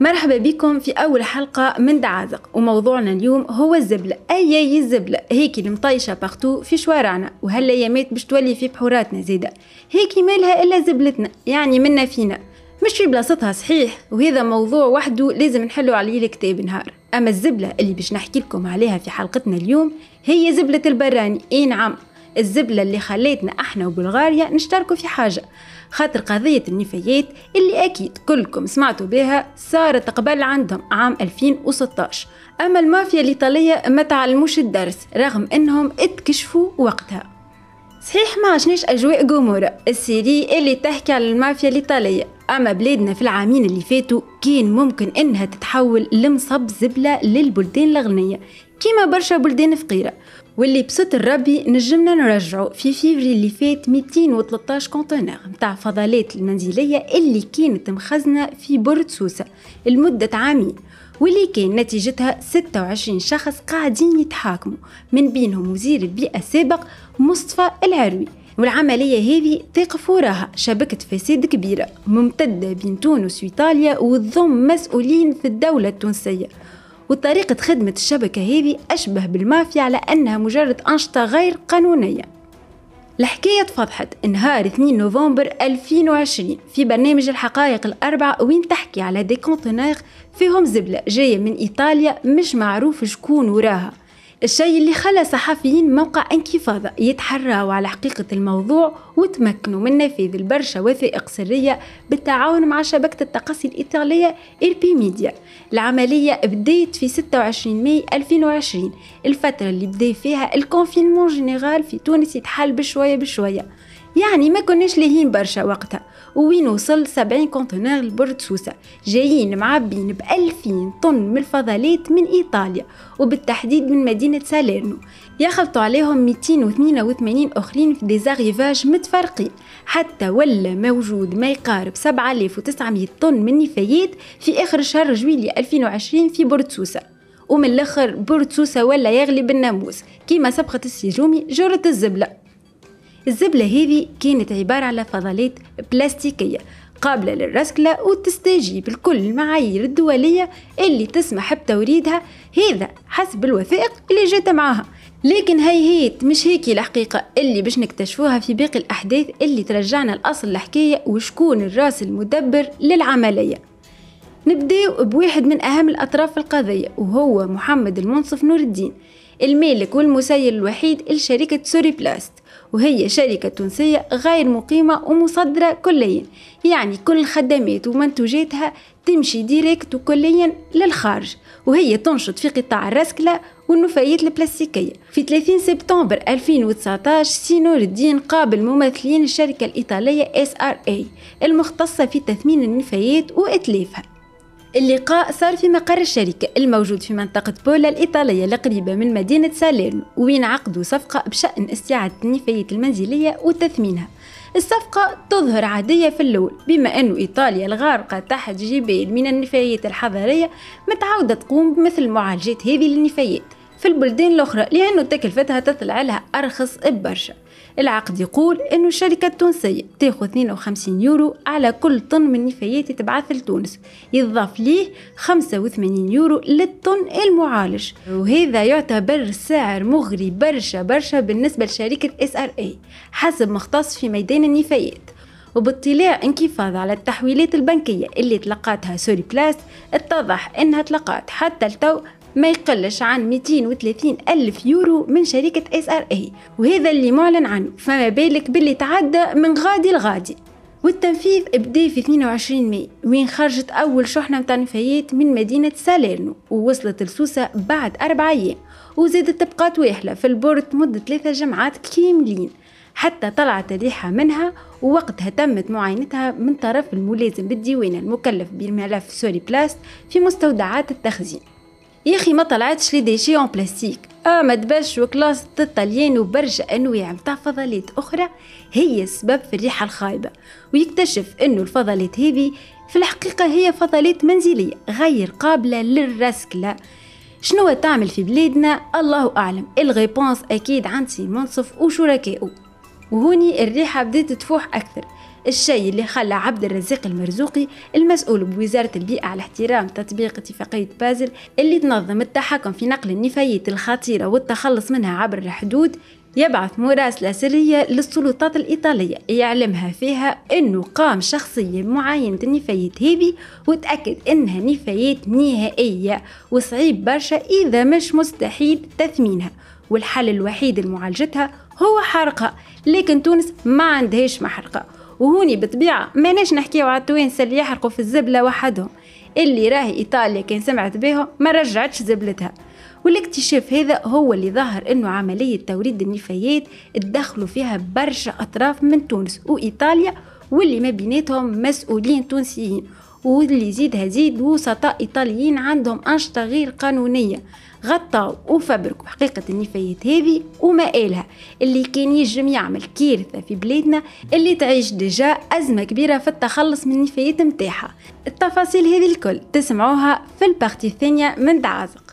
مرحبا بكم في أول حلقة من دعازق وموضوعنا اليوم هو الزبلة. أي أي الزبلة؟ هيك اللي مطيشة في شوارعنا وهالأيامات باش تولي في بحوراتنا زيدا هيك مالها إلا زبلتنا يعني منا فينا. مش في بلاصتها صحيح وهذا موضوع وحده لازم نحلو عليه الكتاب نهار. أما الزبلة اللي باش نحكي لكم عليها في حلقتنا اليوم هي زبلة البراني. إي نعم. الزبلة اللي خليتنا إحنا وبلغاريا نشتركوا في حاجة. خاطر قضية النفايات اللي أكيد كلكم سمعتوا بها صارت قبل عندهم عام 2016 أما المافيا الإيطالية ما تعلموش الدرس رغم أنهم اتكشفوا وقتها. صحيح ما عشناش أجواء Gomorra ال série اللي تحكي على المافيا الإيطالية. أما بلادنا في العامين اللي فاتوا كان ممكن إنها تتحول لمصب زبلة للبلدان الغنية كيما برشا بلدان فقيرة. واللي بستر ربي نجمنا نرجعوا في فيفري اللي فات 213 conteneur متاع فضلات المنزلية اللي كانت مخزنة في port سوسة لمدة عامين واللي كان نتيجتها 26 شخص قاعدين يتحاكموا من بينهم وزير البيئة السابق مصطفى العروي. والعملية هذه تقف وراها شبكة فساد كبيرة ممتدة بين تونس وإيطاليا وتضم مسؤولين في الدولة التونسية. وطريقة خدمة الشبكة هذه أشبه بالمافيا على أنها مجرد أنشطة غير قانونية. الحكاية تفضحت نهار 2 نوفمبر 2020 في برنامج الحقائق الأربعة وين تحكي على دي كونتينر فيهم زبلة جاية من إيطاليا مش معروف شكون وراها. الشيء اللي خلى صحفيين موقع Inkyfada يتحراوا على حقيقة الموضوع وتمكنوا من النفاذ لبرشا وثائق سرية بالتعاون مع شبكة التقصي الإيطالية IrpiMedia. العملية بدأت في 26 ماي 2020 الفترة اللي بدأ فيها ال confinement général في تونس يتحل بشوية بشوية. يعني ما كناش لاهين برشا وقتها. وين وصل 70 conteneur لبورت سوسة. جايين معبين ب 2000 طن من الفضلات من إيطاليا. وبالتحديد من مدينة ساليرنو. يخلطوا عليهم 282 أخرين في des arrivages متفرقين. حتى ولا موجود ما يقارب 7900 طن من نفايات في آخر شهر جويلية 2020 في بورت سوسة. ومن الآخر بورت سوسة ولا يغلب الناموس. كيما سبقت السجومي جرة الزبلة. الزبلة هذه كانت عبارة على فضلات بلاستيكية قابلة للرسكلة وتستجيب لكل المعايير الدولية اللي تسمح بتوريدها هذا حسب الوثائق اللي جات معاها. لكن هيهيت مش هيك الحقيقة اللي باش نكتشفوها في باقي الأحداث اللي ترجعنا لأصل الحكاية وشكون الراس المدبر للعملية. نبداو بواحد من أهم الأطراف في القضية وهو محمد المنصف نور الدين. المالك والمسير الوحيد لشركة سوري بلاست وهي شركة تونسية غير مقيمة ومصدرة كليا. يعني كل الخدمات ومنتوجاتها تمشي directe وكليا للخارج وهي تنشط في قطاع الرسكلة والنفايات البلاستيكية. في 30 سبتمبر 2019 سي نور الدين قابل ممثلين الشركة الإيطالية SRA المختصة في تثمين النفايات وإتلافها. اللقاء صار في مقر الشركة الموجود في منطقة بولا الإيطالية القريبة من مدينة ساليرنو وين عقدوا صفقة بشأن استعادة النفايات المنزلية وتثمينها. الصفقة تظهر عادية في الأول بما أن إيطاليا الغارقة تحت جبال من النفايات الحضارية متعودة تقوم بمثل معالجات هذه للنفايات. في البلدان الأخرى لأنه تكلفتها تطلع لها أرخص ببرشا. العقد يقول أن الشركة التونسية تاخذ 52 يورو على كل طن من نفايات تبعث لتونس يضاف ليه 85 يورو للطن المعالج. وهذا يعتبر سعر مغري برشا برشا بالنسبة لشركة SRA حسب مختص في ميدان النفايات. وباطلاع انكفاض على التحويلات البنكية اللي تلقاتها سوري بلاست اتضح إنها تلقات حتى التو ما يقلش عن 230 ألف يورو من شركة SRA وهذا اللي معلن عنه. فما بالك باللي تعدى من غادي لغادي. والتنفيذ بدا في 22 ماي وين خرجت أول شحنة متاع نفايات من مدينة ساليرنو ووصلت لسوسة بعد أربع أيام وزادت تبقات واحلة في البورت مدة ثلاثة جمعات كاملين. حتى طلعت الريحة منها ووقتها تمت معاينتها من طرف الملازم بالديوان المكلف بملف سوري بلاست في مستودعات التخزين. يا أخي ما طلعتش لي ديشي اون بلاستيك. آه ما تبش وكلاس الطليان وبرشا أنواع متاع فضلات أخرى. هي السبب في الريحة الخايبة. ويكتشف إنه الفضلات هذه في الحقيقة هي فضلات منزلية غير قابلة للرسكله شنو تعمل في بلادنا؟ الله أعلم. الغيبونس أكيد عند سي منصف وشركائه. وهوني الريحة بدأت تفوح أكثر. الشيء اللي خلى عبد الرزاق المرزوقي المسؤول بوزارة البيئة على احترام تطبيق اتفاقية بازل اللي تنظم التحكم في نقل النفايات الخطيرة والتخلص منها عبر الحدود يبعث مراسلة سرية للسلطات الإيطالية يعلمها فيها أنه قام شخصيا معاينة النفايات هذه وتأكد أنها نفايات نهائية وصعيب برشا إذا مش مستحيل تثمينها. والحل الوحيد لمعالجتها هو حرقها لكن تونس ما عندهاش محرقة. وهوني بطبيعة ماناش نحكيو على التوانسة اللي يحرقوا في الزبلة وحدهم. اللي راهي إيطاليا كان سمعت بهم ما رجعتش زبلتها. والاكتشاف هذا هو اللي ظهر إنه عملية توريد النفايات اتدخلوا فيها برشا أطراف من تونس وإيطاليا واللي ما بيناتهم مسؤولين تونسيين واللي يزيدها زيد وسطاء إيطاليين عندهم أنشطة غير قانونية. غطاو وفبركوا حقيقة النفايات هذه ومآلها اللي كان يجم يعمل كارثة في بلادنا اللي تعيش ديجا أزمة كبيرة في التخلص من النفايات متاعها التفاصيل هذه الكل تسمعوها في البارتي الثانية من دعازق